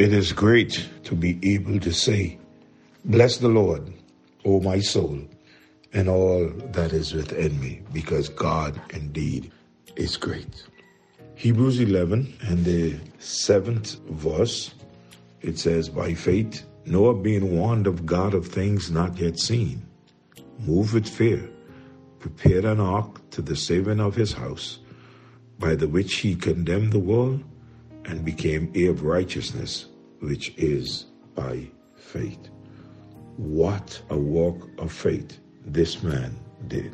It is great to be able to say, Bless the Lord, O my soul, and all that is within me, because God indeed is great. Hebrews 11 and the seventh verse, it says, By faith, Noah being warned of God of things not yet seen, moved with fear, prepared an ark to the saving of his house, by the which he condemned the world and became heir of righteousness, which is by faith. What a walk of faith this man did.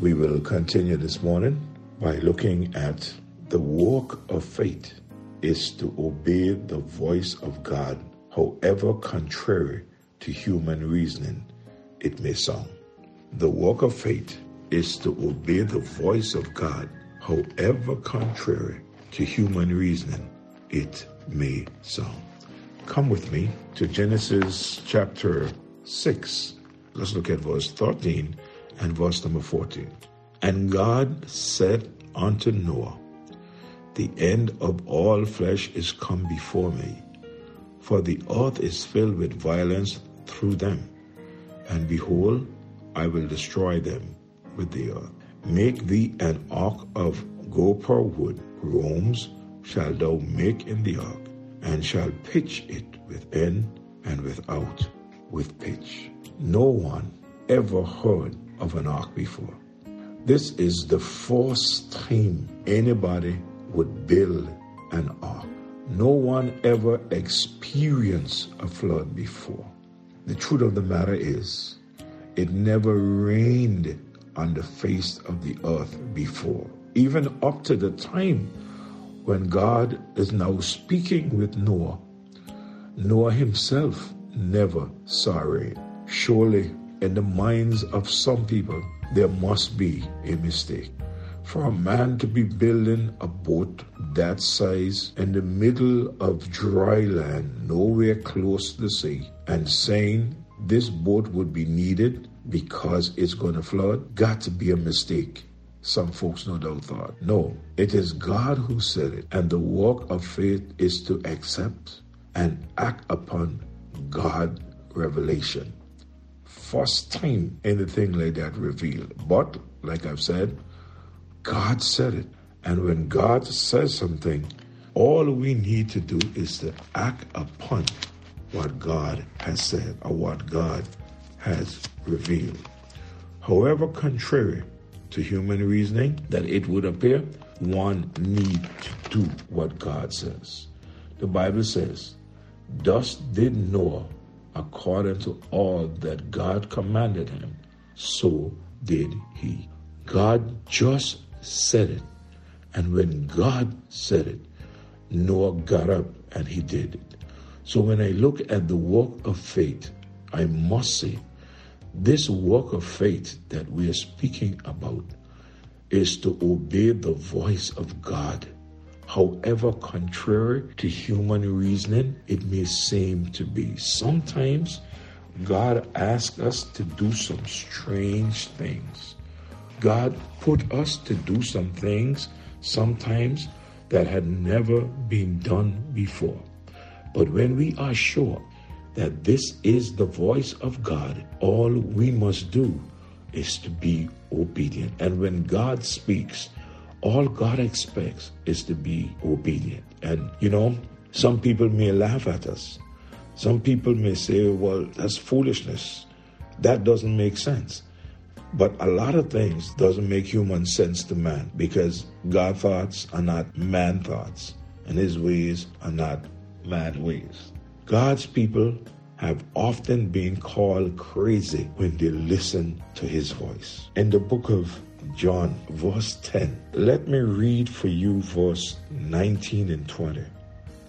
We will continue this morning by looking at the walk of faith is to obey the voice of God, however contrary to human reasoning it may sound. The walk of faith is to obey the voice of God, however contrary to human reasoning it may sound. Come with me to Genesis chapter 6. Let's look at verse 13 and verse number 14. And God said unto Noah, The end of all flesh is come before me, for the earth is filled with violence through them. And behold, I will destroy them with the earth. Make thee an ark of gopher wood, rooms shall thou make in the ark, and shall pitch it within and without with pitch. No one ever heard of an ark before. This is the first time anybody would build an ark. No one ever experienced a flood before. The truth of the matter is, it never rained on the face of the earth before. Even up to the time when God is now speaking with Noah, Noah himself never saw rain. Surely, in the minds of some people, there must be a mistake. For a man to be building a boat that size in the middle of dry land, nowhere close to the sea, and saying this boat would be needed because it's going to flood, got to be a mistake some folks no doubt thought. No, it is God who said it, and the walk of faith is to accept and act upon God revelation. First time anything like that revealed. But, like I've said, God said it. And when God says something, all we need to do is to act upon what God has said or what God has revealed. However, contrary to human reasoning that it would appear, one need to do what God says. The Bible says, Thus did Noah according to all that God commanded him, so did he. God just said it. And when God said it, Noah got up and he did it. So when I look at the walk of faith, I must say this walk of faith that we are speaking about is to obey the voice of God. However contrary to human reasoning it may seem to be. Sometimes God asks us to do some strange things. God put us to do some things sometimes that had never been done before. But when we are sure that this is the voice of God, all we must do is to be obedient. And when God speaks, all God expects is to be obedient. And, you know, some people may laugh at us. Some people may say, well, that's foolishness. That doesn't make sense. But a lot of things doesn't make human sense to man because God thoughts are not man thoughts and his ways are not man ways. God's people have often been called crazy when they listen to his voice. In the book of John, verse 10, let me read for you verse 19 and 20.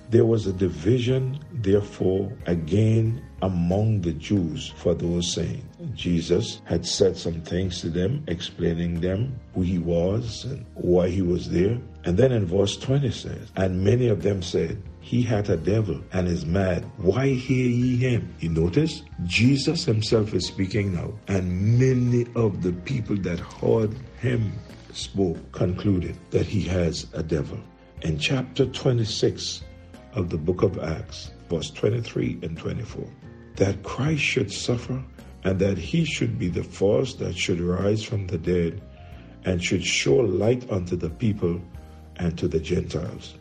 There was a division, therefore, again among the Jews for those saying, Jesus had said some things to them, explaining them who he was and why he was there. And then in verse 20 says, And many of them said, he had a devil and is mad. Why hear ye him? You notice? Jesus himself is speaking now, and many of the people that heard him spoke concluded that he has a devil. In chapter 26 of the book of Acts, verse 23 and 24. That Christ should suffer and that he should be the first that should rise from the dead and should show light unto the people and to the Gentiles.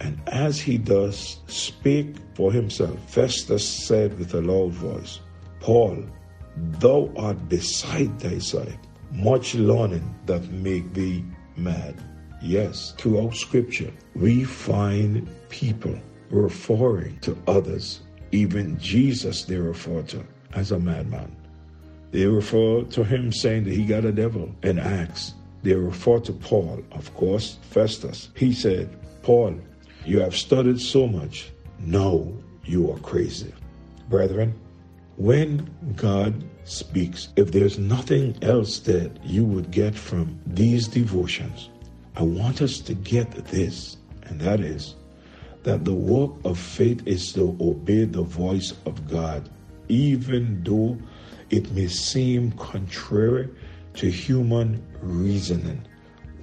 And as he thus spake for himself, Festus said with a loud voice, Paul, thou art beside thyself. Much learning that make thee mad. Yes, throughout Scripture, we find people referring to others, even Jesus they refer to as a madman. They refer to him saying that he got a devil in Acts. They refer to Paul, of course, Festus. He said, Paul, you have studied so much. Now you are crazy. Brethren, when God speaks, if there's nothing else that you would get from these devotions, I want us to get this, and that is that the work of faith is to obey the voice of God, even though it may seem contrary to human reasoning.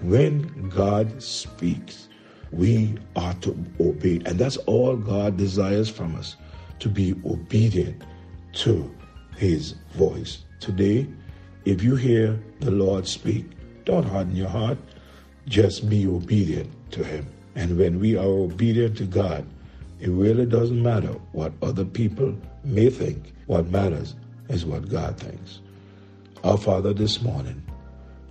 When God speaks, we are to obey. And that's all God desires from us to be obedient to his voice. Today, if you hear the Lord speak, don't harden your heart, just be obedient to him. And when we are obedient to God, it really doesn't matter what other people may think. What matters is what God thinks. Our Father, this morning,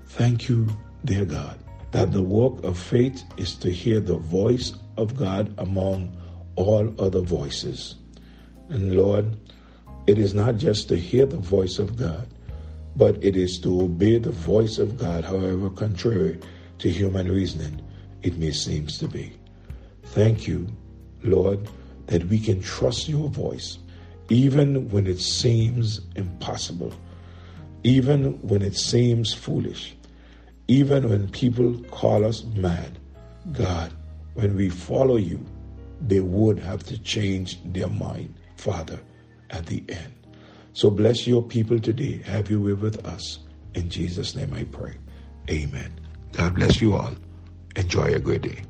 thank you, dear God, that the work of faith is to hear the voice of God among all other voices. And Lord, it is not just to hear the voice of God, but it is to obey the voice of God, however contrary to human reasoning it may seem to be. Thank you, Lord, that we can trust your voice, even when it seems impossible, even when it seems foolish, even when people call us mad. God, when we follow you, they would have to change their mind, Father at the end. So bless your people today. Have way with us. In Jesus' name I pray. Amen. God bless you all. Enjoy a great day.